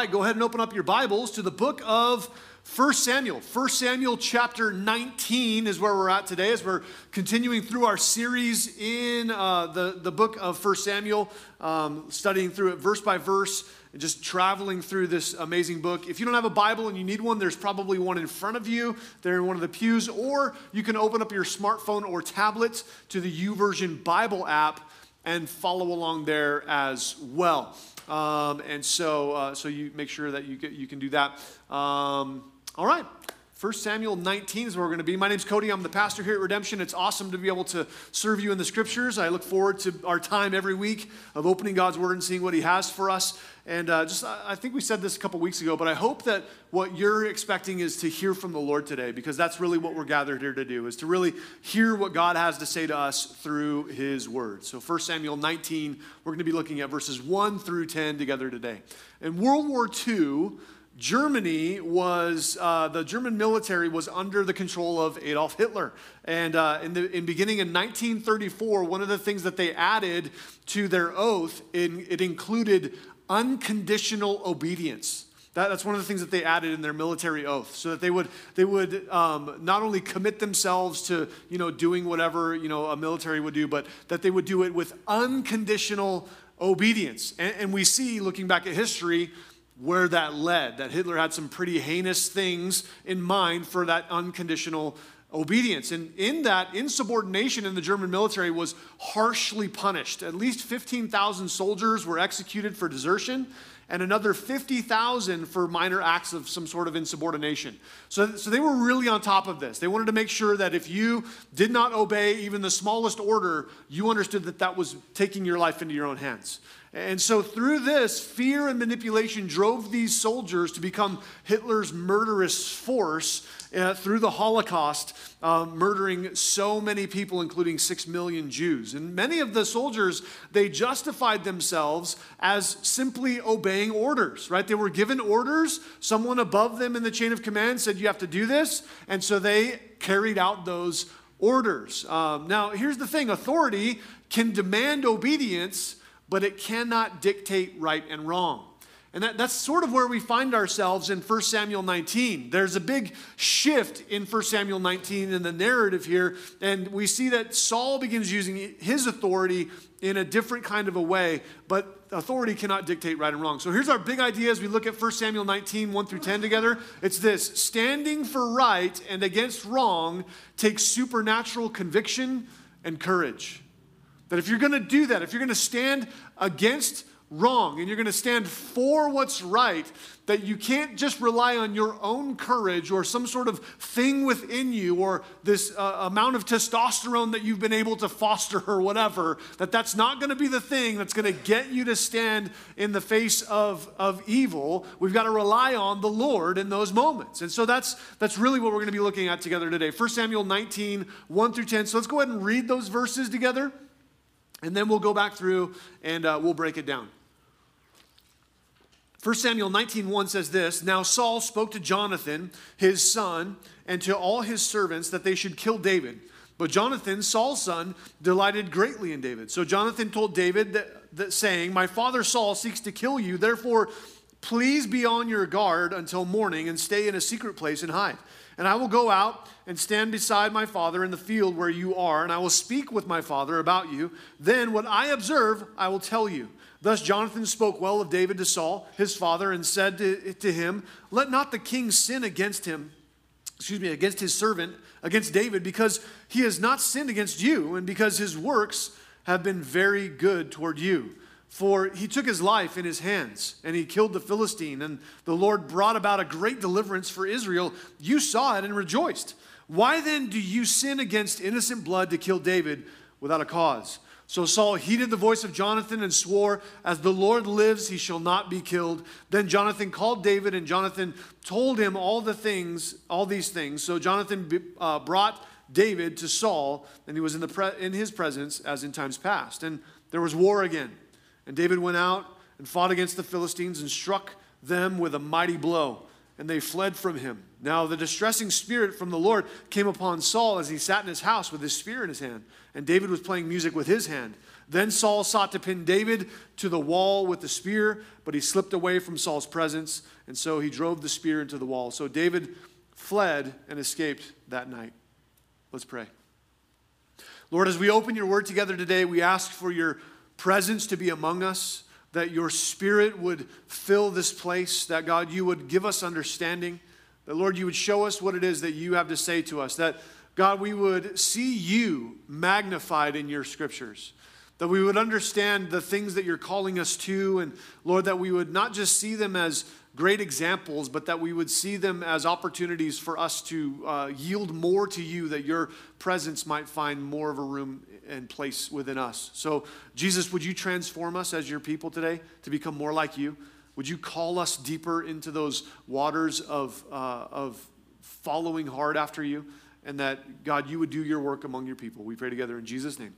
right, go ahead and open up your Bibles to the book of 1 Samuel. 1 Samuel chapter 19 is where we're at today as we're continuing through our series in uh, the, the book of 1 Samuel, um, studying through it verse by verse and just traveling through this amazing book. If you don't have a Bible and you need one, there's probably one in front of you. They're in one of the pews, or you can open up your smartphone or tablet to the YouVersion Bible app and follow along there as well. Um, and so, uh, so you make sure that you, get, you can do that. Um, all right. 1 Samuel 19 is where we're going to be. My name's Cody. I'm the pastor here at Redemption. It's awesome to be able to serve you in the scriptures. I look forward to our time every week of opening God's word and seeing what He has for us. And uh, just, I think we said this a couple weeks ago, but I hope that what you're expecting is to hear from the Lord today, because that's really what we're gathered here to do, is to really hear what God has to say to us through His word. So, 1 Samuel 19, we're going to be looking at verses 1 through 10 together today. In World War II, Germany was, uh, the German military was under the control of Adolf Hitler. And uh, in, the, in beginning in 1934, one of the things that they added to their oath, in, it included unconditional obedience. That, that's one of the things that they added in their military oath, so that they would, they would um, not only commit themselves to you know, doing whatever you know, a military would do, but that they would do it with unconditional obedience. And, and we see, looking back at history, where that led, that Hitler had some pretty heinous things in mind for that unconditional obedience. And in that, insubordination in the German military was harshly punished. At least 15,000 soldiers were executed for desertion, and another 50,000 for minor acts of some sort of insubordination. So, so they were really on top of this. They wanted to make sure that if you did not obey even the smallest order, you understood that that was taking your life into your own hands. And so, through this, fear and manipulation drove these soldiers to become Hitler's murderous force uh, through the Holocaust, uh, murdering so many people, including six million Jews. And many of the soldiers, they justified themselves as simply obeying orders, right? They were given orders. Someone above them in the chain of command said, You have to do this. And so they carried out those orders. Um, now, here's the thing authority can demand obedience but it cannot dictate right and wrong. And that, that's sort of where we find ourselves in 1 Samuel 19. There's a big shift in 1 Samuel 19 in the narrative here, and we see that Saul begins using his authority in a different kind of a way, but authority cannot dictate right and wrong. So here's our big idea as we look at 1 Samuel 19, 1 through 10 together. It's this standing for right and against wrong takes supernatural conviction and courage. That if you're going to do that, if you're going to stand against wrong and you're going to stand for what's right, that you can't just rely on your own courage or some sort of thing within you or this uh, amount of testosterone that you've been able to foster or whatever, that that's not going to be the thing that's going to get you to stand in the face of, of evil. We've got to rely on the Lord in those moments. And so that's, that's really what we're going to be looking at together today. 1 Samuel 19, 1 through 10. So let's go ahead and read those verses together. And then we'll go back through and uh, we'll break it down. 1 Samuel 19:1 says this, "Now Saul spoke to Jonathan, his son, and to all his servants that they should kill David. But Jonathan, Saul's son, delighted greatly in David. So Jonathan told David that, that saying, "My father Saul seeks to kill you, therefore please be on your guard until morning and stay in a secret place and hide." And I will go out and stand beside my father in the field where you are, and I will speak with my father about you. Then what I observe, I will tell you. Thus Jonathan spoke well of David to Saul, his father, and said to, to him, Let not the king sin against him, excuse me, against his servant, against David, because he has not sinned against you, and because his works have been very good toward you. For he took his life in his hands and he killed the Philistine, and the Lord brought about a great deliverance for Israel. You saw it and rejoiced. Why then do you sin against innocent blood to kill David without a cause? So Saul heeded the voice of Jonathan and swore, As the Lord lives, he shall not be killed. Then Jonathan called David, and Jonathan told him all the things, all these things. So Jonathan uh, brought David to Saul, and he was in, the pre- in his presence as in times past. And there was war again. And David went out and fought against the Philistines and struck them with a mighty blow, and they fled from him. Now, the distressing spirit from the Lord came upon Saul as he sat in his house with his spear in his hand, and David was playing music with his hand. Then Saul sought to pin David to the wall with the spear, but he slipped away from Saul's presence, and so he drove the spear into the wall. So David fled and escaped that night. Let's pray. Lord, as we open your word together today, we ask for your presence to be among us, that your spirit would fill this place, that God, you would give us understanding, that Lord, you would show us what it is that you have to say to us, that God, we would see you magnified in your scriptures that we would understand the things that you're calling us to, and Lord, that we would not just see them as great examples, but that we would see them as opportunities for us to uh, yield more to you, that your presence might find more of a room and place within us. So, Jesus, would you transform us as your people today to become more like you? Would you call us deeper into those waters of, uh, of following hard after you? And that, God, you would do your work among your people. We pray together in Jesus' name.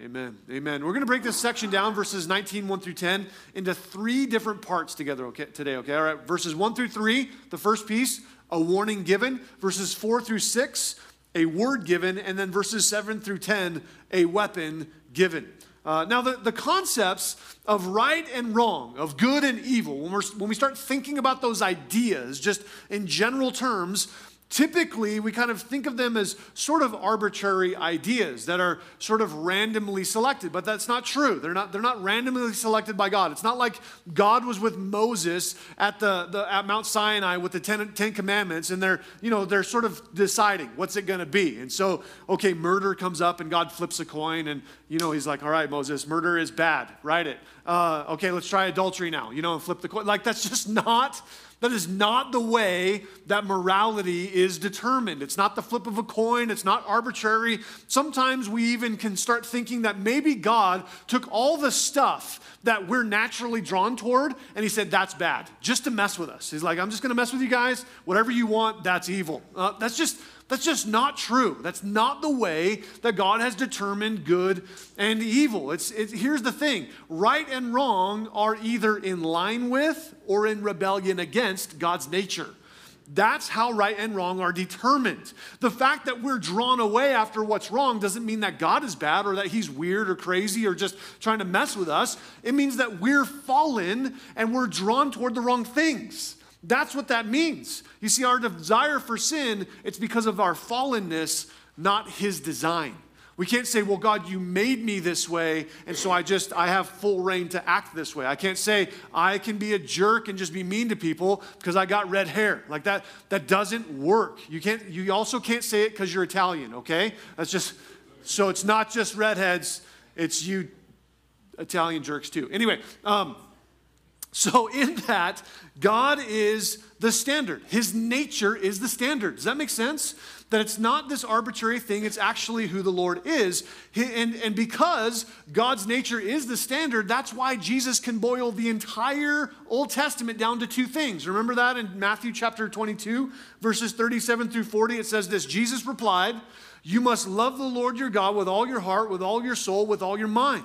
Amen. Amen. We're going to break this section down, verses 19, 1 through 10, into three different parts together okay, today, okay? All right, verses 1 through 3, the first piece, a warning given. Verses 4 through 6, a word given. And then verses 7 through 10, a weapon given. Uh, now, the, the concepts of right and wrong, of good and evil, when, we're, when we start thinking about those ideas, just in general terms, Typically, we kind of think of them as sort of arbitrary ideas that are sort of randomly selected, but that's not true. They're not, they're not randomly selected by God. It's not like God was with Moses at, the, the at Mount Sinai with the Ten, Ten Commandments, and they're, you know, they're sort of deciding what's it going to be. And so, okay, murder comes up, and God flips a coin, and, you know, he's like, all right, Moses, murder is bad. Write it. Uh, okay, let's try adultery now, you know, and flip the coin. Like, that's just not that is not the way that morality is determined. It's not the flip of a coin, it's not arbitrary. Sometimes we even can start thinking that maybe God took all the stuff that we're naturally drawn toward and he said, That's bad, just to mess with us. He's like, I'm just gonna mess with you guys. Whatever you want, that's evil. Uh, that's just that's just not true. That's not the way that God has determined good and evil. It's, here's the thing right and wrong are either in line with or in rebellion against God's nature. That's how right and wrong are determined. The fact that we're drawn away after what's wrong doesn't mean that God is bad or that he's weird or crazy or just trying to mess with us. It means that we're fallen and we're drawn toward the wrong things. That's what that means. You see, our desire for sin, it's because of our fallenness, not his design. We can't say, well, God, you made me this way, and so I just, I have full rein to act this way. I can't say, I can be a jerk and just be mean to people because I got red hair. Like that, that doesn't work. You can't, you also can't say it because you're Italian, okay? That's just, so it's not just redheads, it's you Italian jerks too. Anyway, um, so, in that, God is the standard. His nature is the standard. Does that make sense? That it's not this arbitrary thing, it's actually who the Lord is. And, and because God's nature is the standard, that's why Jesus can boil the entire Old Testament down to two things. Remember that in Matthew chapter 22, verses 37 through 40? It says this Jesus replied, You must love the Lord your God with all your heart, with all your soul, with all your mind.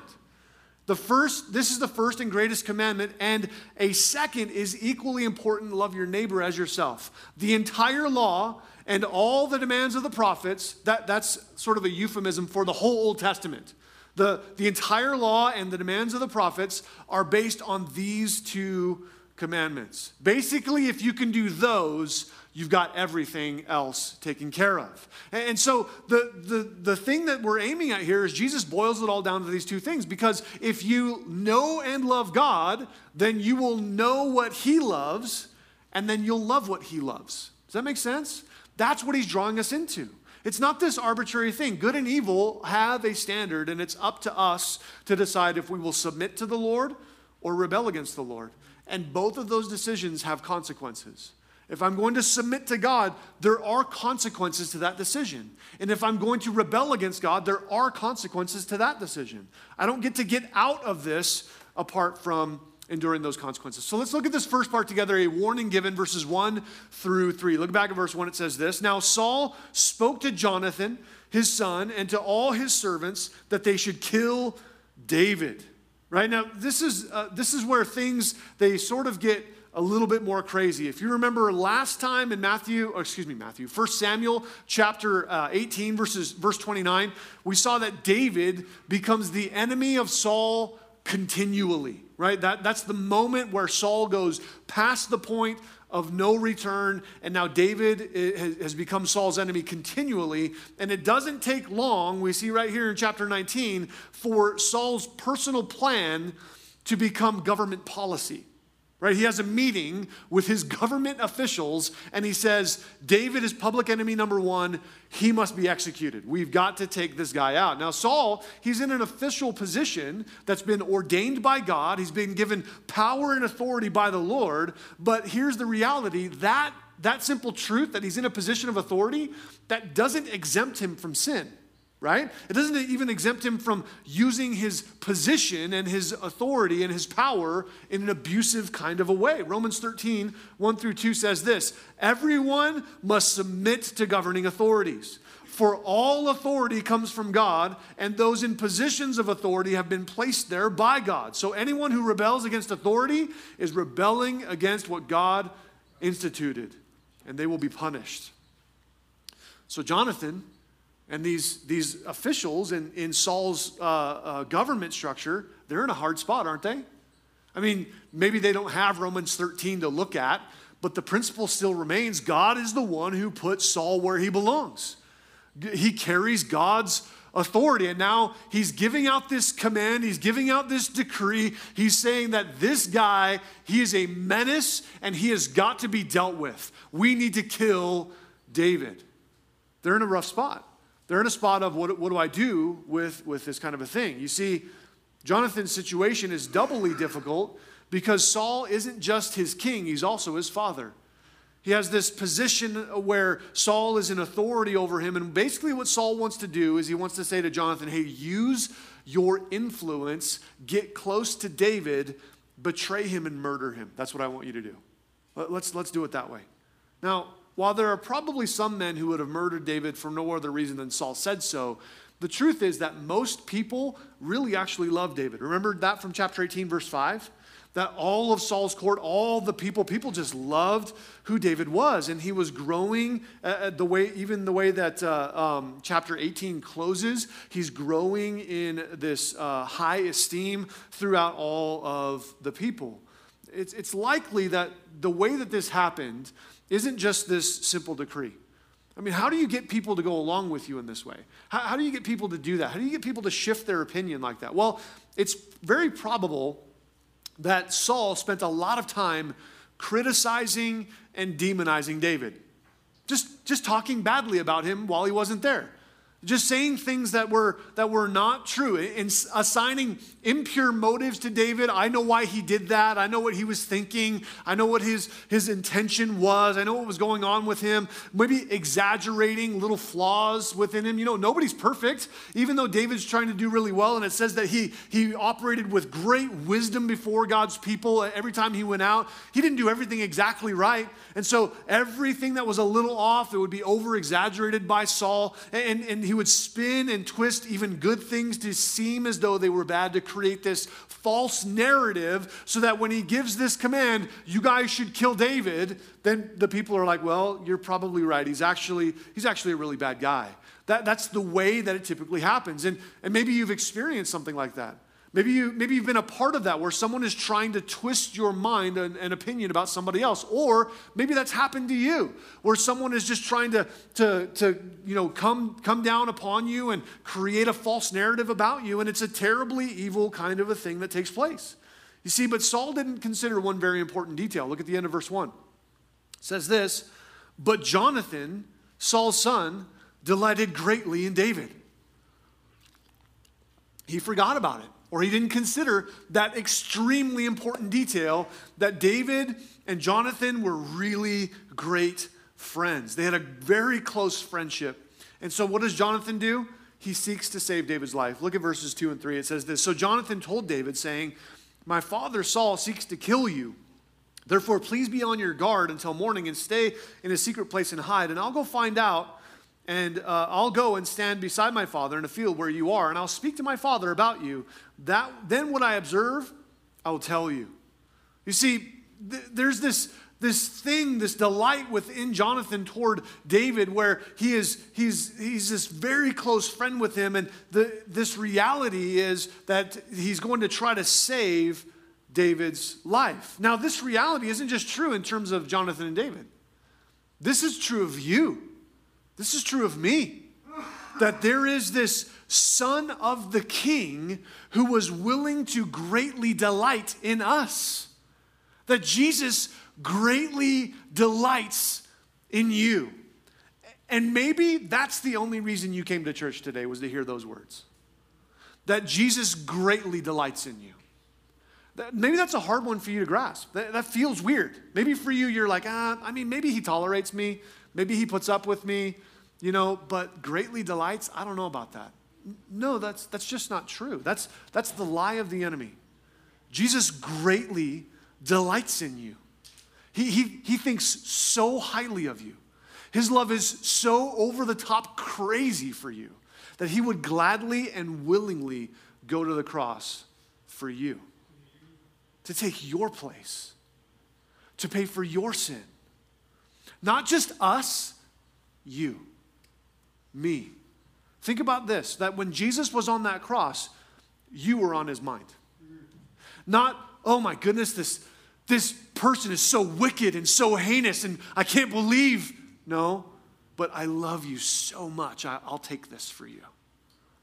The first, this is the first and greatest commandment, and a second is equally important love your neighbor as yourself. The entire law and all the demands of the prophets, that, that's sort of a euphemism for the whole Old Testament. The, the entire law and the demands of the prophets are based on these two commandments. Basically, if you can do those, you've got everything else taken care of. And so the, the, the thing that we're aiming at here is Jesus boils it all down to these two things because if you know and love God, then you will know what He loves and then you'll love what He loves. Does that make sense? That's what He's drawing us into. It's not this arbitrary thing. Good and evil have a standard, and it's up to us to decide if we will submit to the Lord or rebel against the Lord. And both of those decisions have consequences. If I'm going to submit to God, there are consequences to that decision. And if I'm going to rebel against God, there are consequences to that decision. I don't get to get out of this apart from enduring those consequences. So let's look at this first part together a warning given, verses 1 through 3. Look back at verse 1, it says this Now Saul spoke to Jonathan, his son, and to all his servants that they should kill David. Right now, this is, uh, this is where things, they sort of get a little bit more crazy. If you remember last time in Matthew, or excuse me, Matthew, 1 Samuel chapter uh, 18, verses, verse 29, we saw that David becomes the enemy of Saul continually, right? That, that's the moment where Saul goes past the point of no return, and now David has become Saul's enemy continually. And it doesn't take long, we see right here in chapter 19, for Saul's personal plan to become government policy right? He has a meeting with his government officials and he says, David is public enemy number one. He must be executed. We've got to take this guy out. Now, Saul, he's in an official position that's been ordained by God. He's been given power and authority by the Lord. But here's the reality that, that simple truth that he's in a position of authority, that doesn't exempt him from sin right? It doesn't even exempt him from using his position and his authority and his power in an abusive kind of a way. Romans 13, 1 through 2 says this Everyone must submit to governing authorities. For all authority comes from God, and those in positions of authority have been placed there by God. So anyone who rebels against authority is rebelling against what God instituted, and they will be punished. So Jonathan and these, these officials in, in Saul's uh, uh, government structure, they're in a hard spot, aren't they? I mean, maybe they don't have Romans 13 to look at, but the principle still remains God is the one who put Saul where he belongs. He carries God's authority. And now he's giving out this command, he's giving out this decree. He's saying that this guy, he is a menace and he has got to be dealt with. We need to kill David. They're in a rough spot they're in a spot of what, what do I do with, with this kind of a thing? You see, Jonathan's situation is doubly difficult because Saul isn't just his king, he's also his father. He has this position where Saul is in authority over him. And basically, what Saul wants to do is he wants to say to Jonathan, hey, use your influence, get close to David, betray him, and murder him. That's what I want you to do. Let's, let's do it that way. Now, while there are probably some men who would have murdered David for no other reason than Saul said so, the truth is that most people really actually love David. Remember that from chapter 18, verse 5? That all of Saul's court, all the people, people just loved who David was. And he was growing uh, uh the way, even the way that uh, um, chapter 18 closes, he's growing in this uh, high esteem throughout all of the people. It's, it's likely that the way that this happened isn't just this simple decree. I mean, how do you get people to go along with you in this way? How, how, do you get people to do that? How do you get people to shift their opinion like that? Well, it's very probable that Saul spent a lot of time criticizing and demonizing David, just, just talking badly about him while he wasn't there just saying things that were that were not true. And assigning impure motives to david i know why he did that. I know what he was thinking. I know what his his intention was. I know what was going on with him. Maybe exaggerating little flaws within him. You know nobody's perfect. Even though david's trying to do really well and it says that he he operated with great wisdom before god's people every time he went out he didn't do everything exactly right. And so everything that was a little off it would be over exaggerated by saul. And and he would spin and twist even good things to seem as though they were bad to create this false narrative so that when he gives this command, you guys should kill David, then the people are like, well, you're probably right. He's actually, he's actually a really bad guy. That, that's the way that it typically happens. And, and maybe you've experienced something like that. Maybe, you, maybe you've been a part of that where someone is trying to twist your mind and, and, opinion about somebody else. Or maybe that's happened to you where someone is just trying to, to, to you know, come, come down upon you and create a false narrative about you. And it's a terribly evil kind of a thing that takes place. You see, but Saul didn't consider one very important detail. Look at the end of verse 1. It says this But Jonathan, Saul's son, delighted greatly in David. He forgot about it or he didn't consider that extremely important detail that David and Jonathan were really great friends. They had a very close friendship. And so, what does Jonathan do? He seeks to save David's life. Look at verses 2 and 3. It says this So Jonathan told David, saying, My father Saul seeks to kill you. Therefore, please be on your guard until morning and stay in a secret place and hide. And I'll go find out and uh, I'll go and stand beside my father in a field where you are, and I'll speak to my father about you. That, then what I observe, I will tell you. You see, th- there's this this thing, this delight within Jonathan toward David, where he is he's he's this very close friend with him, and the, this reality is that he's going to try to save David's life. Now, this reality isn't just true in terms of Jonathan and David. This is true of you. This is true of me. That there is this son of the king who was willing to greatly delight in us. That Jesus greatly delights in you. And maybe that's the only reason you came to church today was to hear those words. That Jesus greatly delights in you. Maybe that's a hard one for you to grasp. That, that feels weird. Maybe for you, you're like, ah, I mean, maybe he tolerates me. Maybe he puts up with me, you know, but greatly delights, I don't know about that. No, that's, that's just not true. That's, that's the lie of the enemy. Jesus greatly delights in you. He, he, he thinks so highly of you. His love is so over the top crazy for you that he would gladly and willingly go to the cross for you, to take your place, to pay for your sin. Not just us, you, me. Think about this that when Jesus was on that cross, you were on his mind. Not, oh my goodness, this, this person is so wicked and so heinous and I can't believe. No, but I love you so much. I, will take this for you.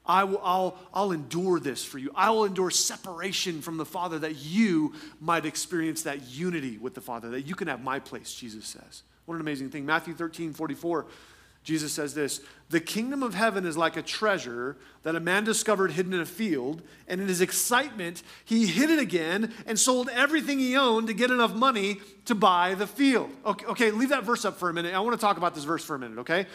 I will, I'll, I'll endure this for you. I will endure separation from the Father that you might experience that unity with the Father, that you can have my place, Jesus says. What an amazing thing. Matthew 13, 44 Jesus says this The kingdom of heaven is like a treasure that a man discovered hidden in a field, and in his excitement, he hid it again and sold everything he owned to get enough money to buy the field. Okay, okay leave that verse up for a minute. I want to talk about this verse for a minute, okay?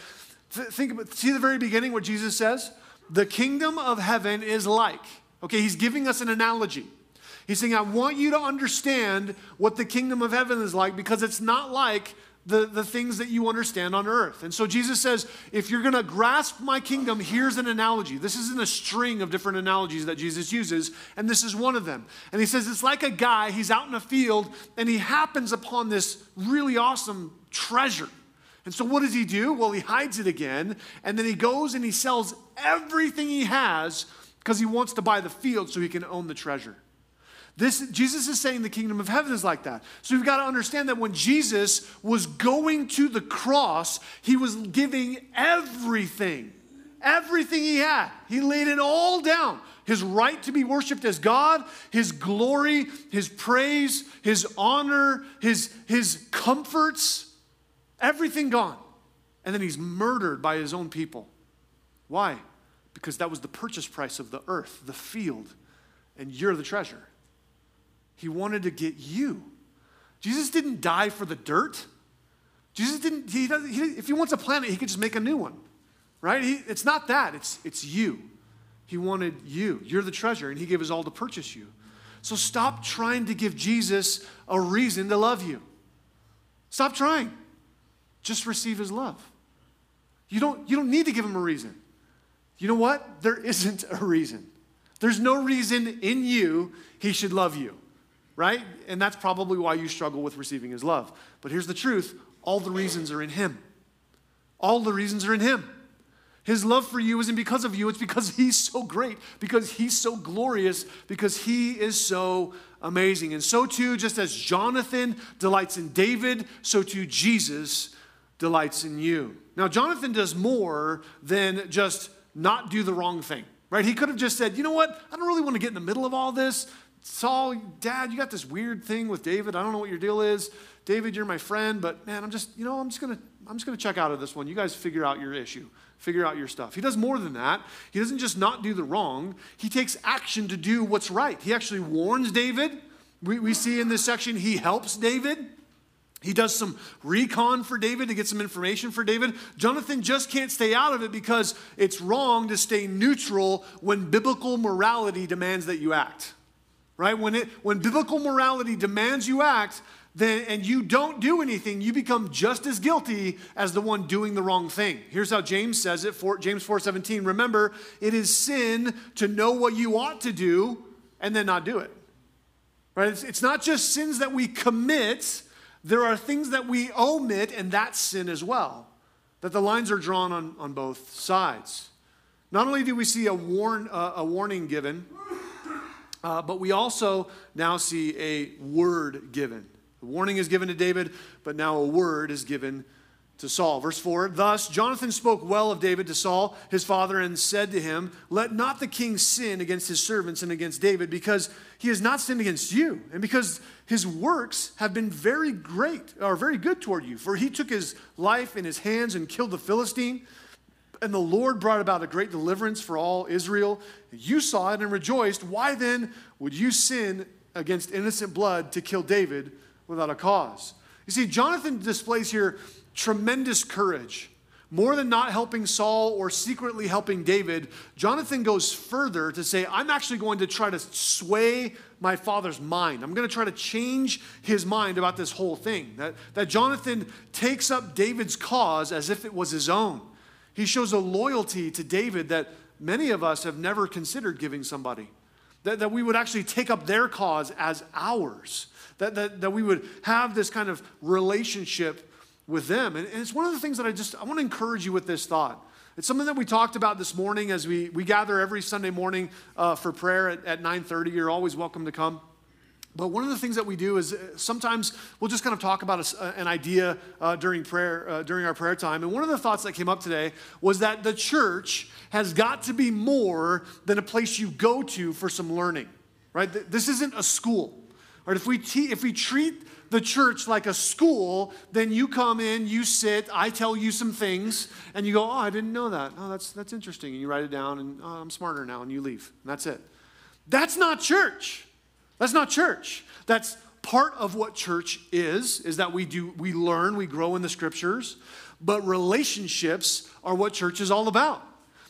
Think about, see the very beginning what Jesus says? The kingdom of heaven is like. Okay, he's giving us an analogy. He's saying, I want you to understand what the kingdom of heaven is like because it's not like the, the things that you understand on earth. And so Jesus says, if you're going to grasp my kingdom, here's an analogy. This isn't a string of different analogies that Jesus uses, and this is one of them. And he says, it's like a guy, he's out in a field, and he happens upon this really awesome treasure. And so what does he do? Well, he hides it again, and then he goes and he sells everything he has because he wants to buy the field so he can own the treasure. This, Jesus is saying the kingdom of heaven is like that. So you've got to understand that when Jesus was going to the cross, he was giving everything, everything he had. He laid it all down his right to be worshiped as God, his glory, his praise, his honor, his, his comforts, everything gone. And then he's murdered by his own people. Why? Because that was the purchase price of the earth, the field, and you're the treasure. He wanted to get you. Jesus didn't die for the dirt. Jesus didn't, he doesn't, he, if he wants a planet, he could just make a new one, right? He, it's not that, it's, it's you. He wanted you. You're the treasure, and he gave his all to purchase you. So stop trying to give Jesus a reason to love you. Stop trying. Just receive his love. You don't, you don't need to give him a reason. You know what? There isn't a reason. There's no reason in you he should love you right? And that's probably why you struggle with receiving his love. But here's the truth all the reasons are in him. All the reasons are in him. His love for you isn't because of you, it's because he's so great, because he's so glorious, because he is so amazing. And so too, just as Jonathan delights in David, so too Jesus delights in you. Now, Jonathan does more than just not do the wrong thing, right? He could have just said, you know what? I don't really want to get in the middle of all this. Saul, Dad, you got this weird thing with David. I don't know what your deal is. David, you're my friend, but man, I'm just, you know, I'm just gonna, I'm just gonna check out of this one. You guys figure out your issue, figure out your stuff. He does more than that. He doesn't just not do the wrong, he takes action to do what's right. He actually warns David. We, we see in this section, he helps David. He does some recon for David to get some information for David. Jonathan just can't stay out of it because it's wrong to stay neutral when biblical morality demands that you act right? When, it, when biblical morality demands you act, then, and you don't do anything, you become just as guilty as the one doing the wrong thing. Here's how James says it, for, James 4:17. Remember, it is sin to know what you ought to do and then not do it. Right? It's, it's not just sins that we commit, there are things that we omit, and that's sin as well. That the lines are drawn on, on both sides. Not only do we see a, warn, uh, a warning given, uh, but we also now see a word given. The warning is given to David, but now a word is given to Saul. Verse 4 Thus Jonathan spoke well of David to Saul, his father, and said to him, Let not the king sin against his servants and against David, because he has not sinned against you, and because his works have been very great, or very good toward you. For he took his life in his hands and killed the Philistine. And the Lord brought about a great deliverance for all Israel. You saw it and rejoiced. Why then would you sin against innocent blood to kill David without a cause? You see, Jonathan displays here tremendous courage. More than not helping Saul or secretly helping David, Jonathan goes further to say, I'm actually going to try to sway my father's mind. I'm going to try to change his mind about this whole thing. That, that Jonathan takes up David's cause as if it was his own. He shows a loyalty to David that many of us have never considered giving somebody. That, that we would actually take up their cause as ours. That, that, that we would have this kind of relationship with them. And, and it's one of the things that I just, I want to encourage you with this thought. It's something that we talked about this morning as we, we gather every Sunday morning uh, for prayer at, at 9.30. You're always welcome to come. But one of the things that we do is uh, sometimes we'll just kind of talk about a, an idea uh, during prayer, uh, during our prayer time. And one of the thoughts that came up today was that the church has got to be more than a place you go to for some learning, right? This isn't a school. Right? If we, te- if we treat the church like a school, then you come in, you sit, I tell you some things, and you go, oh, I didn't know that. Oh, that's, that's interesting. And you write it down, and oh, I'm smarter now, and you leave. And that's it. That's not church. That's not church. That's part of what church is, is that we do, we learn, we grow in the scriptures, but relationships are what church is all about.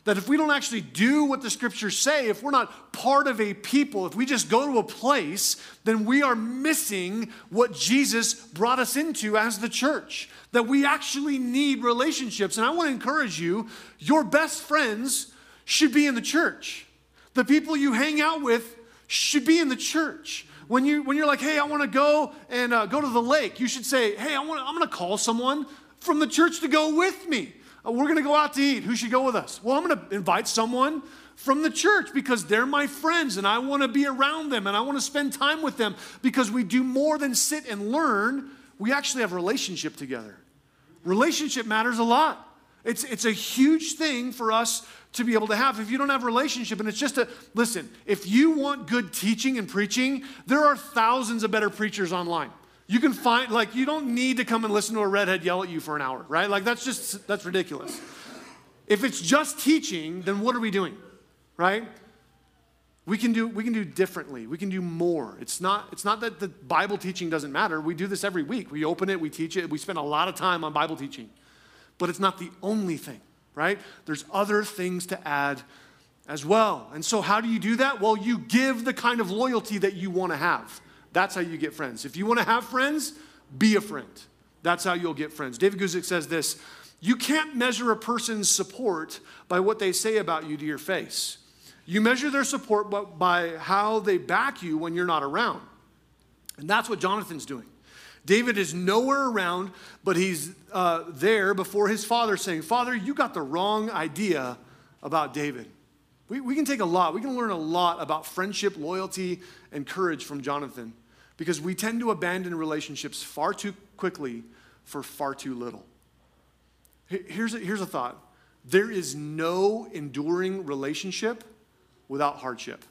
That if we don't actually do what the scriptures say, if we're not part of a people, if we just go to a place, then we are missing what Jesus brought us into as the church. That we actually need relationships. And I want to encourage you your best friends should be in the church. The people you hang out with should be in the church. When, you, when you're like, hey, I want to go and uh, go to the lake, you should say, hey, I want I'm going to call someone from the church to go with me. Uh, we're going to go out to eat. Who should go with us? Well, I'm going to invite someone from the church because they're my friends and I want to be around them and I want to spend time with them because we do more than sit and learn. We actually have relationship together. Relationship matters a lot. It's, it's a huge thing for us to be able to have. If you don't have a relationship, and it's just a listen, if you want good teaching and preaching, there are thousands of better preachers online. You can find, like, you don't need to come and listen to a redhead yell at you for an hour, right? Like, that's just, that's ridiculous. If it's just teaching, then what are we doing, right? We can do, we can do differently. We can do more. It's not, it's not that the Bible teaching doesn't matter. We do this every week. We open it, we teach it, we spend a lot of time on Bible teaching. But it's not the only thing, right? There's other things to add as well. And so, how do you do that? Well, you give the kind of loyalty that you want to have. That's how you get friends. If you want to have friends, be a friend. That's how you'll get friends. David Guzik says this You can't measure a person's support by what they say about you to your face. You measure their support by how they back you when you're not around. And that's what Jonathan's doing. David is nowhere around, but he's uh, there before his father saying, Father, you got the wrong idea about David. We, we can take a lot, we can learn a lot about friendship, loyalty, and courage from Jonathan because we tend to abandon relationships far too quickly for far too little. Here's a, here's a thought there is no enduring relationship without hardship.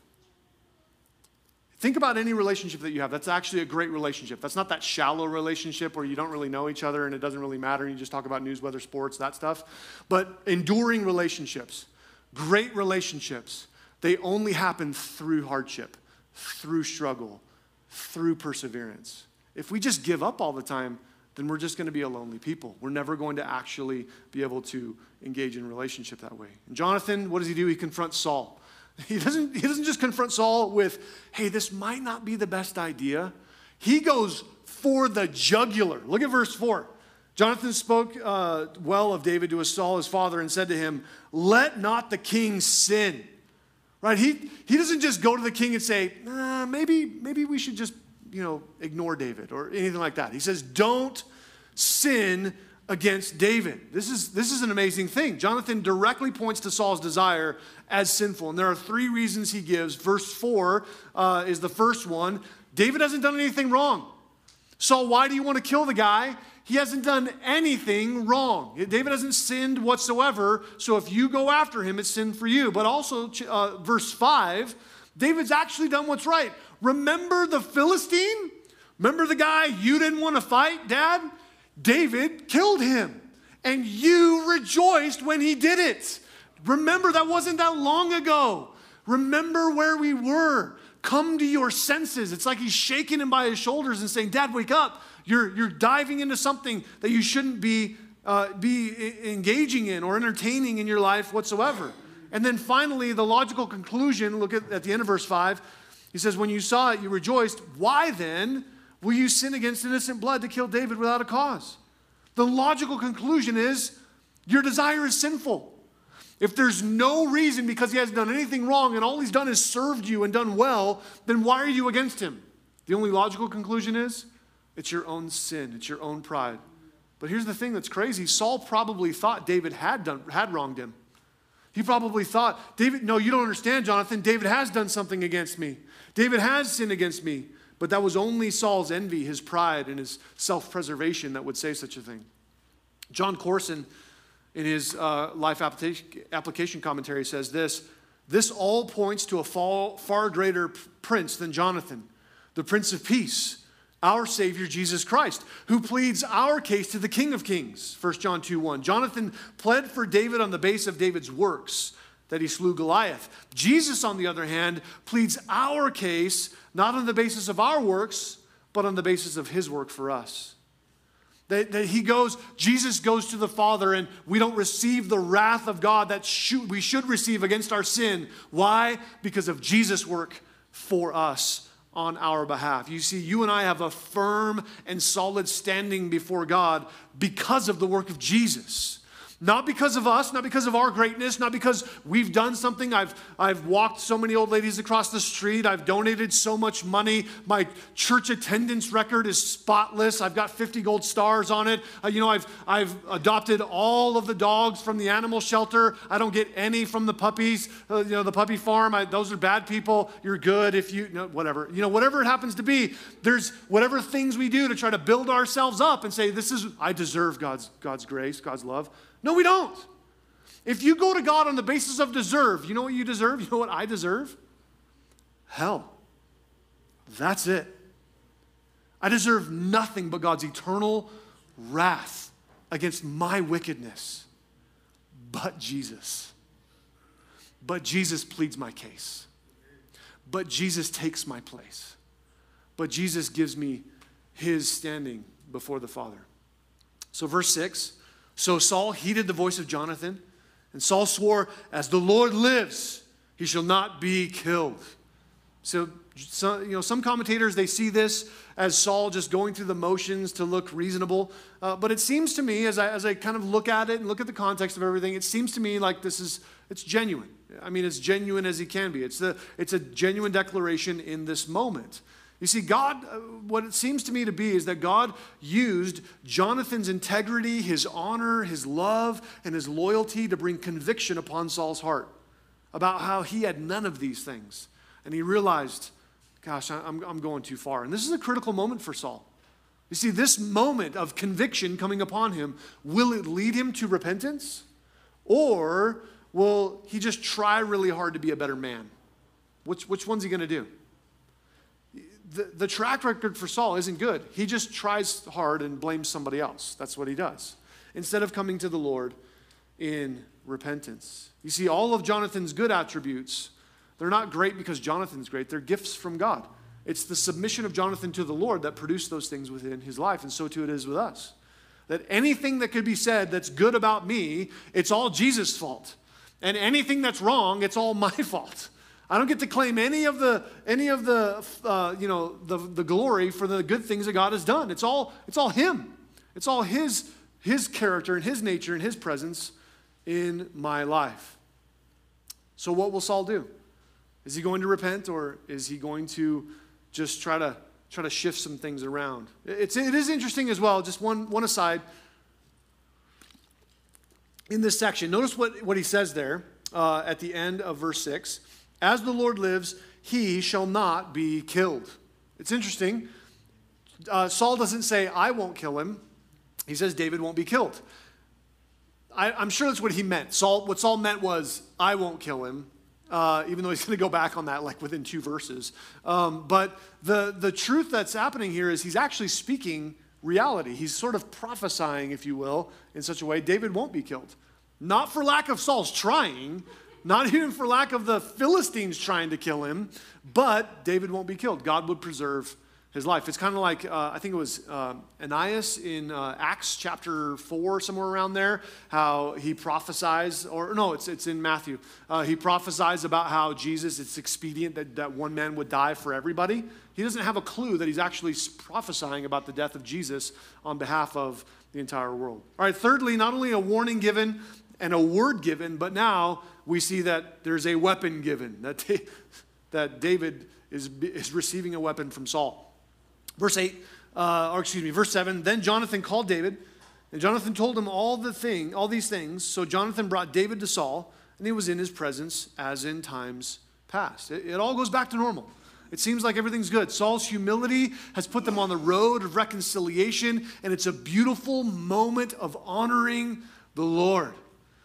Think about any relationship that you have. That's actually a great relationship. That's not that shallow relationship where you don't really know each other and it doesn't really matter and you just talk about news, weather, sports, that stuff. But enduring relationships, great relationships, they only happen through hardship, through struggle, through perseverance. If we just give up all the time, then we're just going to be a lonely people. We're never going to actually be able to engage in relationship that way. And Jonathan, what does he do? He confronts Saul. He doesn't, he doesn't just confront Saul with, hey, this might not be the best idea. He goes for the jugular. Look at verse 4. Jonathan spoke uh, well of David to his Saul, his father, and said to him, Let not the king sin Right? He, he doesn't just go to the king and say, nah, maybe, maybe we should just, you know, ignore David or anything like that. He says, don't sin against David. This is, this is an amazing thing. Jonathan directly points to Saul's desire as sinful. And there are three reasons he gives. Verse 4 uh, is the first one. David hasn't done anything wrong. Saul, why do you want to kill the guy? He hasn't done anything wrong. David hasn't sinned whatsoever. So if you go after him, it's sin for you. But also, uh, verse 5, David's actually done what's right. Remember the Philistine? Remember the guy you didn't want to fight, Dad? David killed him. And you rejoiced when he did it. Remember, that wasn't that long ago. Remember where we were. Come to your senses. It's like he's shaking him by his shoulders and saying, Dad, wake up. You're, you're diving into something that you shouldn't be, uh, be engaging in or entertaining in your life whatsoever. And then finally, the logical conclusion look at, at the end of verse 5. He says, When you saw it, you rejoiced. Why then will you sin against innocent blood to kill David without a cause? The logical conclusion is your desire is sinful. If there's no reason because he hasn't done anything wrong and all he's done is served you and done well, then why are you against him? The only logical conclusion is it's your own sin, it's your own pride. But here's the thing that's crazy Saul probably thought David had, done, had wronged him. He probably thought, David, no, you don't understand, Jonathan. David has done something against me. David has sinned against me. But that was only Saul's envy, his pride, and his self preservation that would say such a thing. Jon Courson, in his uh, life application commentary says this this all points to a far greater prince than jonathan the prince of peace our savior jesus christ who pleads our case to the king of kings 1 john 2 1 jonathan pled for david on the base of david's works that he slew goliath jesus on the other hand pleads our case not on the basis of our works but on the basis of his work for us that, that he goes, Jesus goes to the Father, and we don't receive the wrath of God that should, we should receive against our sin. Why? Because of Jesus' work for us on our behalf. You see, you and I have a firm and solid standing before God because of the work of Jesus. Not because of us, not because of our greatness, not because we've done something. I've, I've walked so many old ladies across the street. I've donated so much money. My church attendance record is spotless. I've got 50 gold stars on it. Uh, you know, I've, I've adopted all of the dogs from the animal shelter. I don't get any from the puppies. Uh, you know, the puppy farm, I, those are bad people. You're good if you, you know, whatever. You know, whatever it happens to be, there's whatever things we do to try to build ourselves up and say, this is, I deserve God's, God's grace, God's love. No, we don't. If you go to God on the basis of deserve, you know what you deserve? You know what I deserve? Hell. That's it. I deserve nothing but God's eternal wrath against my wickedness. But Jesus. But Jesus pleads my case. But Jesus takes my place. But Jesus gives me his standing before the Father. So, verse 6 so Saul heeded the voice of Jonathan, and Saul swore, As the Lord lives, he shall not be killed. So, so, you know, some commentators they see this as Saul just going through the motions to look reasonable. Uh, but it seems to me, as I, as I kind of look at it and look at the context of everything, it seems to me like this is it's genuine. I mean, it's genuine as he can be. It's, the, it's a genuine declaration in this moment. You see, God, uh, what it seems to me to be is that God used Jonathan's integrity, his honor, his love, and his loyalty to bring conviction upon Saul's heart about how he had none of these things. And he realized, gosh, I'm, I'm going too far. And this is a critical moment for Saul. You see, this moment of conviction coming upon him, will it lead him to repentance? Or will he just try really hard to be a better man? Which, which one's he going to do? The, the track record for Saul isn't good. He just tries hard and blames somebody else. That's what he does. Instead of coming to the Lord in repentance. You see, all of Jonathan's good attributes, they're not great because Jonathan's great, they're gifts from God. It's the submission of Jonathan to the Lord that produced those things within his life, and so too it is with us. That anything that could be said that's good about me, it's all Jesus' fault. And anything that's wrong, it's all my fault. I don't get to claim any of the any of the uh, you know the, the glory for the good things that God has done. It's all it's all Him. It's all His His character and His nature and His presence in my life. So what will Saul do? Is he going to repent or is he going to just try to try to shift some things around? It's, it is interesting as well, just one, one aside. In this section, notice what, what he says there uh, at the end of verse 6 As the Lord lives, he shall not be killed. It's interesting. Uh, Saul doesn't say, I won't kill him. He says, David won't be killed. I, am sure that's what he meant. Saul, what Saul meant was, I won't kill him, uh, even though he's going to go back on that like within two verses. Um, but the, the truth that's happening here is he's actually speaking reality. He's sort of prophesying, if you will, in such a way David won't be killed. Not for lack of Saul's trying, not even for lack of the Philistines trying to kill him, but David won't be killed. God would preserve his life. It's kind of like, uh, I think it was uh, Ananias in uh, Acts chapter 4, somewhere around there, how he prophesies, or no, it's, it's in Matthew. Uh, he prophesies about how Jesus, it's expedient that, that one man would die for everybody. He doesn't have a clue that he's actually prophesying about the death of Jesus on behalf of the entire world. All right, thirdly, not only a warning given and a word given, but now we see that there's a weapon given, that, that David is, is receiving a weapon from Saul. Verse 8, uh, or excuse me, verse 7 Then Jonathan called David, and Jonathan told him all the thing, all these things. So Jonathan brought David to Saul, and he was in his presence as in times past. It, it all goes back to normal. It seems like everything's good. Saul's humility has put them on the road of reconciliation, and it's a beautiful moment of honoring the Lord.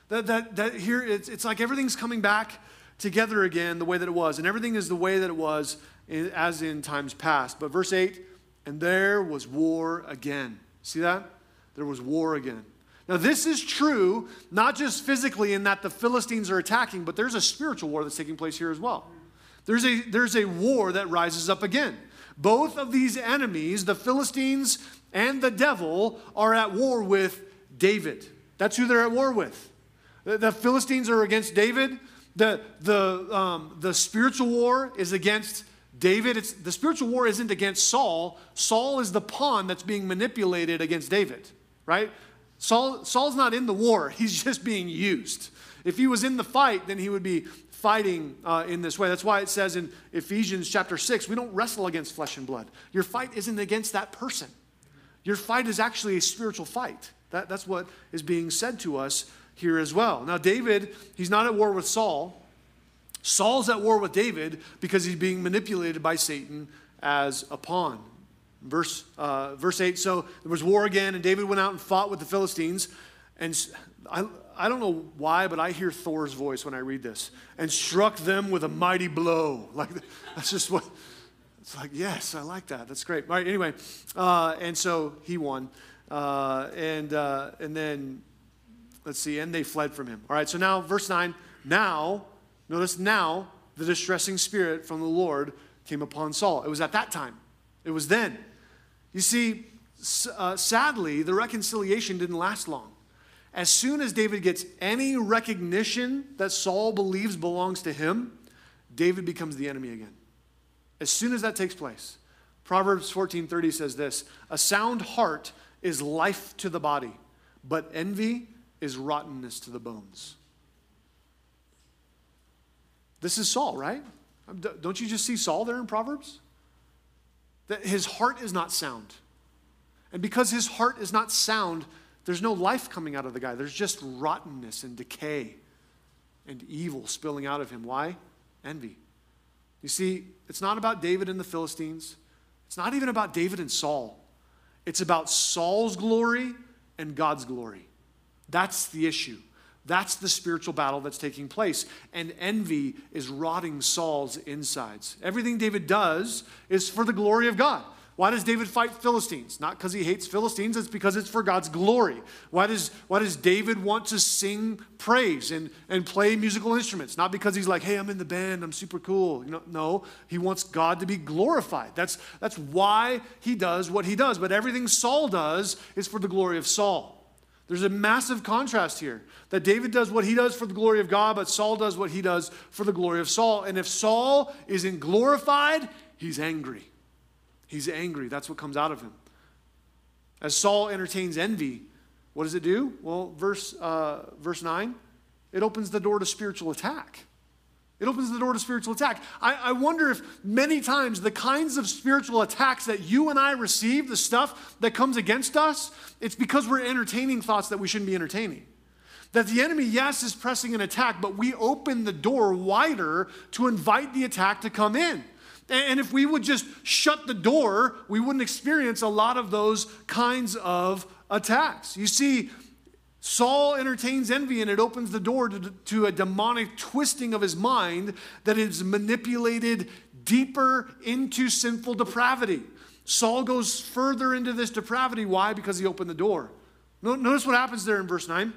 That, that, that here, it's, it's like everything's coming back together again the way that it was, and everything is the way that it was in, as in times past. But verse 8, and there was war again. See that? There was war again. Now, this is true, not just physically in that the Philistines are attacking, but there's a spiritual war that's taking place here as well. There's a, there's a war that rises up again. Both of these enemies, the Philistines and the devil, are at war with David. That's who they're at war with. The, Philistines are against David. The, the, um, the spiritual war is against David, it's, the spiritual war isn't against Saul. Saul is the pawn that's being manipulated against David, right? Saul, Saul's not in the war, he's just being used. If he was in the fight, then he would be fighting uh, in this way. That's why it says in Ephesians chapter 6 we don't wrestle against flesh and blood. Your fight isn't against that person, your fight is actually a spiritual fight. That, that's what is being said to us here as well. Now, David, he's not at war with Saul. Saul's at war with David because he's being manipulated by Satan as a pawn. Verse, uh, verse 8 so there was war again, and David went out and fought with the Philistines. And I, I don't know why, but I hear Thor's voice when I read this and struck them with a mighty blow. Like, that's just what. It's like, yes, I like that. That's great. All right, anyway. Uh, and so he won. Uh, and, uh, and then, let's see, and they fled from him. All right, so now, verse 9. Now, Notice now the distressing spirit from the Lord came upon Saul. It was at that time, it was then. You see, uh, sadly, the reconciliation didn't last long. As soon as David gets any recognition that Saul believes belongs to him, David becomes the enemy again. As soon as that takes place, Proverbs 14:30 says this, "A sound heart is life to the body, but envy is rottenness to the bones." This is Saul, right? Um, don't you just see Saul there in Proverbs? That his heart is not sound. And because his heart is not sound, there's no life coming out of the guy. There's just rottenness and decay and evil spilling out of him. Why? Envy. You see, it's not about David and the Philistines. It's not even about David and Saul. It's about Saul's glory and God's glory. That's the issue. That's the spiritual battle that's taking place. And envy is rotting Saul's insides. Everything David does is for the glory of God. Why does David fight Philistines? Not because he hates Philistines, it's because it's for God's glory. Why does, why does David want to sing praise and, and play musical instruments? Not because he's like, hey, I'm in the band, I'm super cool. No, he wants God to be glorified. That's, that's why he does what he does. But everything Saul does is for the glory of Saul. There's a massive contrast here that David does what he does for the glory of God, but Saul does what he does for the glory of Saul. And if Saul isn't glorified, he's angry. He's angry. That's what comes out of him. As Saul entertains envy, what does it do? Well, verse, uh, verse 9, it opens the door to spiritual attack. It opens the door to spiritual attack. I, I, wonder if many times the kinds of spiritual attacks that you and I receive, the stuff that comes against us, it's because we're entertaining thoughts that we shouldn't be entertaining. That the enemy, yes, is pressing an attack, but we open the door wider to invite the attack to come in. And if we would just shut the door, we wouldn't experience a lot of those kinds of attacks. You see, Saul entertains envy and it opens the door to, to, a demonic twisting of his mind that is manipulated deeper into sinful depravity. Saul goes further into this depravity. Why? Because he opened the door. Notice what happens there in verse 9.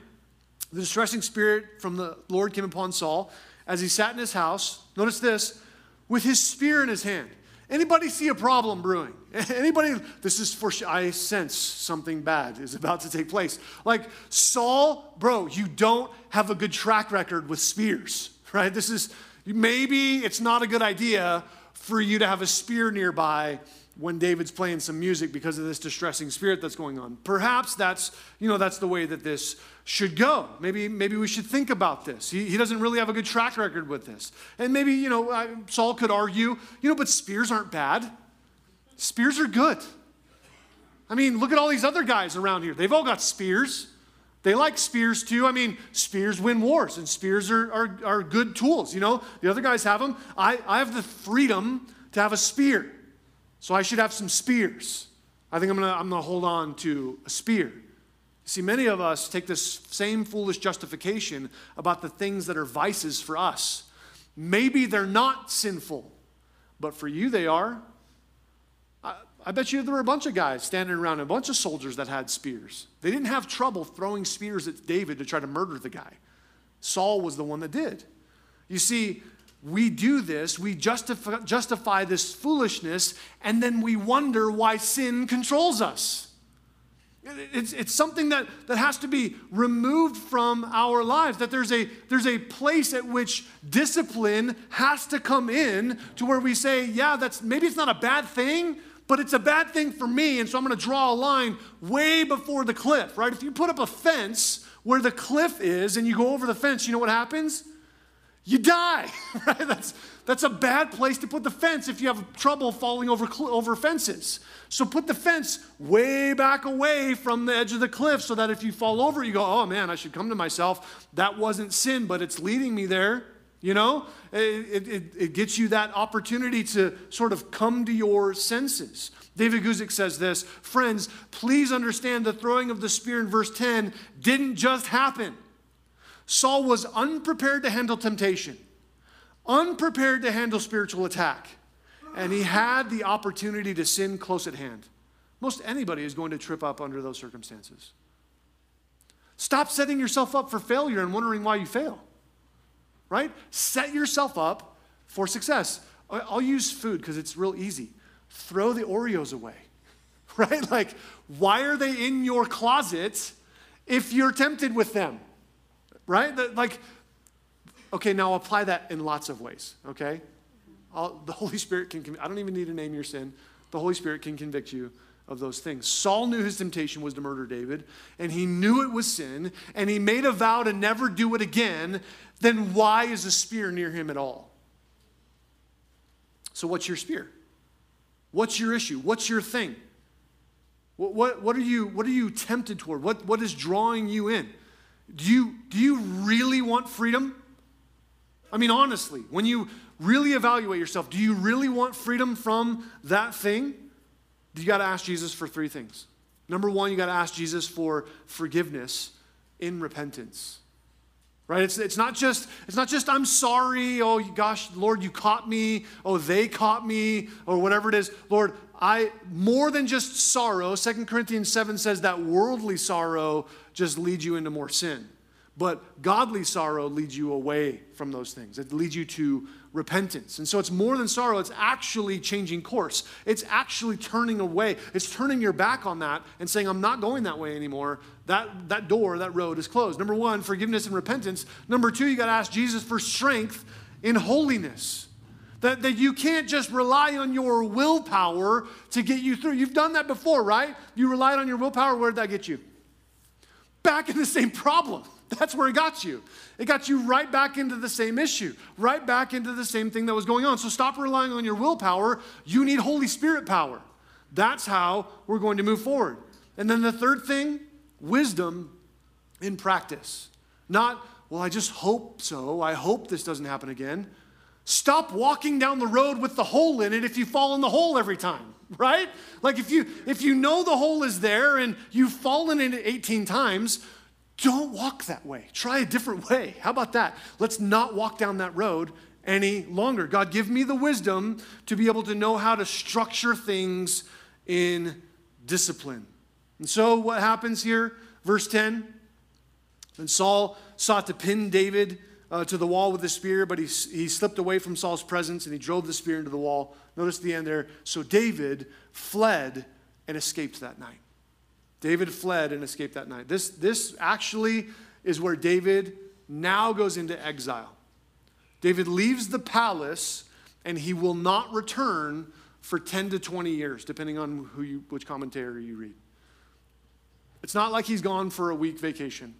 The distressing spirit from the Lord came upon Saul as he sat in his house. Notice this with his spear in his hand. Anybody see a problem brewing? Anybody, this is for I sense something bad is about to take place. Like Saul, bro, you don't have a good track record with spears, right? This is maybe it's not a good idea for you to have a spear nearby when David's playing some music because of this distressing spirit that's going on. Perhaps that's, you know, that's the way that this should go. Maybe, maybe we should think about this. He, he doesn't really have a good track record with this. And maybe, you know, Saul could argue, you know, but spears aren't bad. Spears are good. I mean, look at all these other guys around here. They've all got spears. They like spears too. I mean, spears win wars, and spears are, are, are good tools. You know, the other guys have them. I, I have the freedom to have a spear. So I should have some spears. I think I'm going to I'm going to hold on to a spear. See, many of us take this same foolish justification about the things that are vices for us. Maybe they're not sinful, but for you they are. I, I bet you there were a bunch of guys standing around, a bunch of soldiers that had spears. They didn't have trouble throwing spears at David to try to murder the guy. Saul was the one that did. You see, we do this, we justify, justify this foolishness, and then we wonder why sin controls us. It's, it's something that, that has to be removed from our lives, that there's a, there's a place at which discipline has to come in to where we say, yeah, that's maybe it's not a bad thing, but it's a bad thing for me, and so I'm going to draw a line way before the cliff, right? If you put up a fence where the cliff is and you go over the fence, you know what happens? you die. Right? That's, that's a bad place to put the fence if you have trouble falling over, over fences. So put the fence way back away from the edge of the cliff so that if you fall over, you go, oh man, I should come to myself. That wasn't sin, but it's leading me there. You know, it, it, it gets you that opportunity to sort of come to your senses. David Guzik says this Friends, please understand the throwing of the spear in verse 10 didn't just happen. Saul was unprepared to handle temptation, unprepared to handle spiritual attack, and he had the opportunity to sin close at hand. Most anybody is going to trip up under those circumstances. Stop setting yourself up for failure and wondering why you fail. Right? Set yourself up for success. I'll use food because it's real easy. Throw the Oreos away. Right? Like, why are they in your closet if you're tempted with them? right? Like, okay, now apply that in lots of ways, okay? I'll, the Holy Spirit can, I don't even need to name your sin. The Holy Spirit can convict you of those things. Saul knew his temptation was to murder David, and he knew it was sin, and he made a vow to never do it again. Then why is a spear near him at all? So, what's your spear? What's your issue? What's your thing? What, what, what, are, you, what are you tempted toward? What, what is drawing you in? Do you, do you really want freedom? I mean, honestly, when you really evaluate yourself, do you really want freedom from that thing? You got to ask Jesus for three things. Number one, you got to ask Jesus for forgiveness in repentance. Right? It's, it's, not just, it's not just, I'm sorry, oh gosh, Lord, you caught me, oh, they caught me, or whatever it is. Lord, I, more than just sorrow, Second Corinthians 7 says that worldly sorrow just leads you into more sin. But godly sorrow leads you away from those things. It leads you to repentance. And so it's more than sorrow, it's actually changing course. It's actually turning away. It's turning your back on that and saying, I'm not going that way anymore. That, that door, that road is closed. Number one, forgiveness and repentance. Number two, you got to ask Jesus for strength in holiness. That, that you can't just rely on your willpower to get you through. You've done that before, right? You relied on your willpower. Where did that get you? Back in the same problem That's where it got you. It got you right back into the same issue, right back into the same thing that was going on. So stop relying on your willpower. You need Holy Spirit power. That's how we're going to move forward. And then the third thing wisdom in practice. Not, well, I just hope so. I hope this doesn't happen again. Stop walking down the road with the hole in it if you fall in the hole every time, right? Like if you if you know the hole is there and you've fallen in it 18 times, don't walk that way. Try a different way. How about that? Let's not walk down that road any longer. God, give me the wisdom to be able to know how to structure things in discipline. And so what happens here? Verse 10 And Saul sought to pin David uh, to the wall with the spear, but he, he slipped away from Saul's presence and he drove the spear into the wall. Notice the end there. So David fled and escaped that night. David fled and escaped that night. This, this actually is where David now goes into exile. David leaves the palace and he will not return for 10 to 20 years, depending on who you, which commentary you read. It's not like he's gone for a week vacation.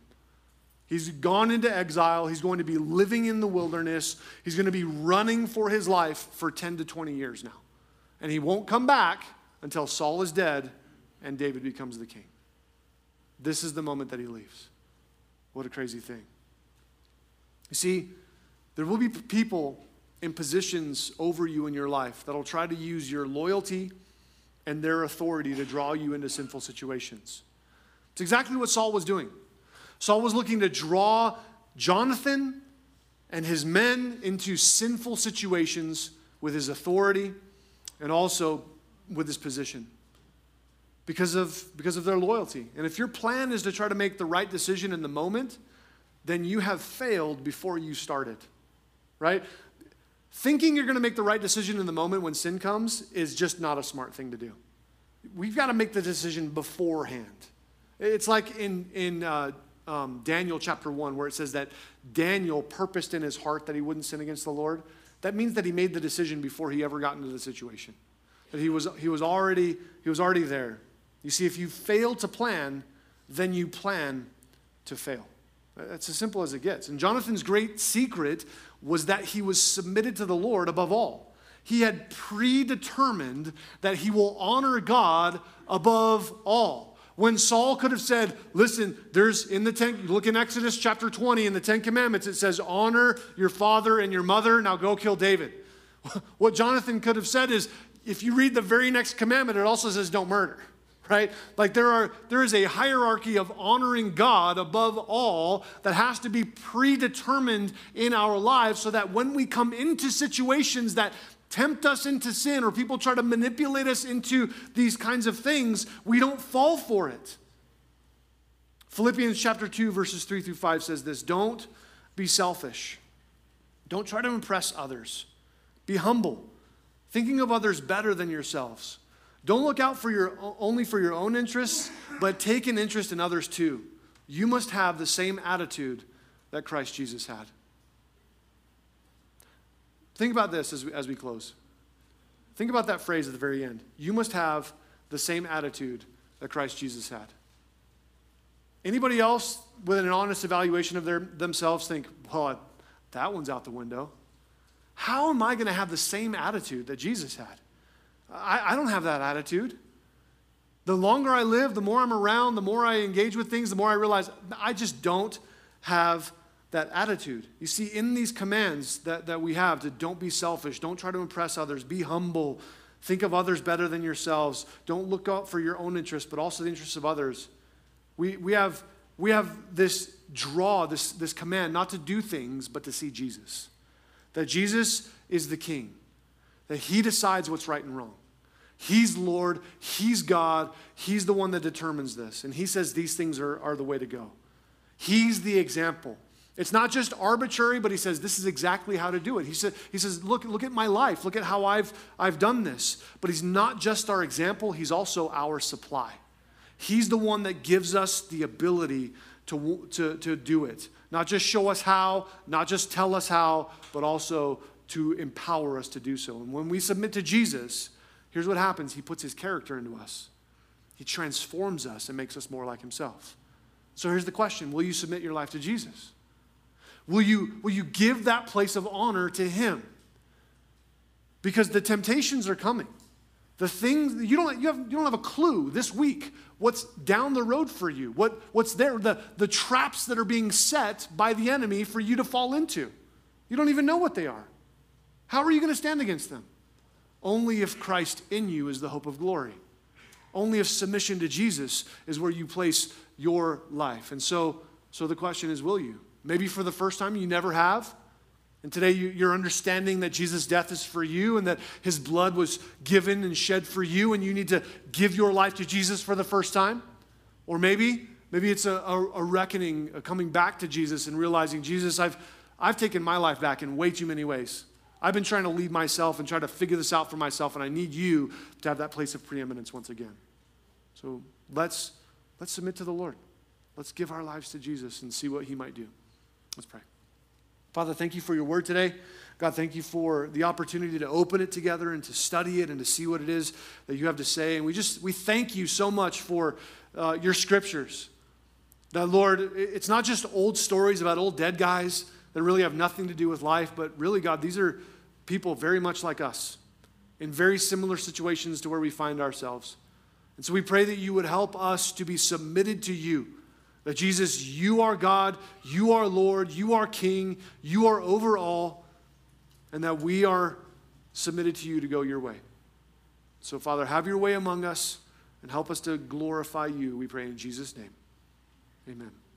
He's gone into exile. He's going to be living in the wilderness. He's going to be running for his life for 10 to 20 years now. And he won't come back until Saul is dead and David becomes the king. This is the moment that he leaves. What a crazy thing. You see, there will be people in positions over you in your life that'll try to use your loyalty and their authority to draw you into sinful situations. It's exactly what Saul was doing. Saul was looking to draw Jonathan and his men into sinful situations with his authority and also with his position because of, because of their loyalty. And if your plan is to try to make the right decision in the moment, then you have failed before you started, right? Thinking you're going to make the right decision in the moment when sin comes is just not a smart thing to do. We've got to make the decision beforehand. It's like in, in uh, um, Daniel chapter 1, where it says that Daniel purposed in his heart that he wouldn't sin against the Lord, that means that he made the decision before he ever got into the situation. That he was, he was, already, he was already there. You see, if you fail to plan, then you plan to fail. That's as simple as it gets. And Jonathan's great secret was that he was submitted to the Lord above all. He had predetermined that he will honor God above all when Saul could have said, Listen, there's in the Ten, look in Exodus chapter 20, in the Ten Commandments, it says, Honor your father and your mother, now go kill David. What Jonathan could have said is, if you read the very next commandment, it also says, Don't murder right like there are there is a hierarchy of honoring god above all that has to be predetermined in our lives so that when we come into situations that tempt us into sin or people try to manipulate us into these kinds of things, we don't fall for it. Philippians chapter 2, verses 3 through 5 says this Don't be selfish. Don't try to impress others. Be humble, thinking of others better than yourselves. Don't look out for your, only for your own interests, but take an interest in others too. You must have the same attitude that Christ Jesus had. Think about this as we, as we close. Think about that phrase at the very end. You must have the same attitude that Christ Jesus had. Anybody else with an honest evaluation of their, themselves think, well, that one's out the window. How am I going to have the same attitude that Jesus had? I, I don't have that attitude. The longer I live, the more I'm around, the more I engage with things, the more I realize I just don't have that attitude. You see, in these commands that, that we have to don't be selfish, don't try to impress others, be humble, think of others better than yourselves, don't look out for your own interests, but also the interests of others. We, we, have, we have this draw, this, this command not to do things, but to see Jesus. That Jesus is the king, that he decides what's right and wrong. He's Lord, He's God, He's the one that determines this. And He says these things are, are the way to go. He's the example. It's not just arbitrary, but he says this is exactly how to do it. He, said, he says, look, look at my life. Look at how I've, I've done this. But he's not just our example, he's also our supply. He's the one that gives us the ability to, to, to do it. Not just show us how, not just tell us how, but also to empower us to do so. And when we submit to Jesus, here's what happens He puts His character into us, He transforms us and makes us more like Himself. So here's the question Will you submit your life to Jesus? Will you, will you give that place of honor to Him? Because the temptations are coming. The things you don't, you, have, you don't have a clue this week what's down the road for you, what, what's there, the, the traps that are being set by the enemy for you to fall into. You don't even know what they are. How are you going to stand against them? Only if Christ in you is the hope of glory. Only if submission to Jesus is where you place your life. And so, so the question is will you? Maybe for the first time you never have. And today you're understanding that Jesus' death is for you and that his blood was given and shed for you, and you need to give your life to Jesus for the first time. Or maybe, maybe it's a, a, a reckoning, a coming back to Jesus and realizing, Jesus, I've, I've taken my life back in way too many ways. I've been trying to lead myself and try to figure this out for myself, and I need you to have that place of preeminence once again. So let's, let's submit to the Lord. Let's give our lives to Jesus and see what he might do. Let's pray. Father, thank you for your word today. God, thank you for the opportunity to open it together and to study it and to see what it is that you have to say. And we just, we thank you so much for uh, your scriptures. That, Lord, it's not just old stories about old dead guys that really have nothing to do with life, but really, God, these are people very much like us in very similar situations to where we find ourselves. And so we pray that you would help us to be submitted to you that Jesus, you are God, you are Lord, you are King, you are over all, and that we are submitted to you to go your way. So, Father, have your way among us and help us to glorify you, we pray in Jesus' name. Amen.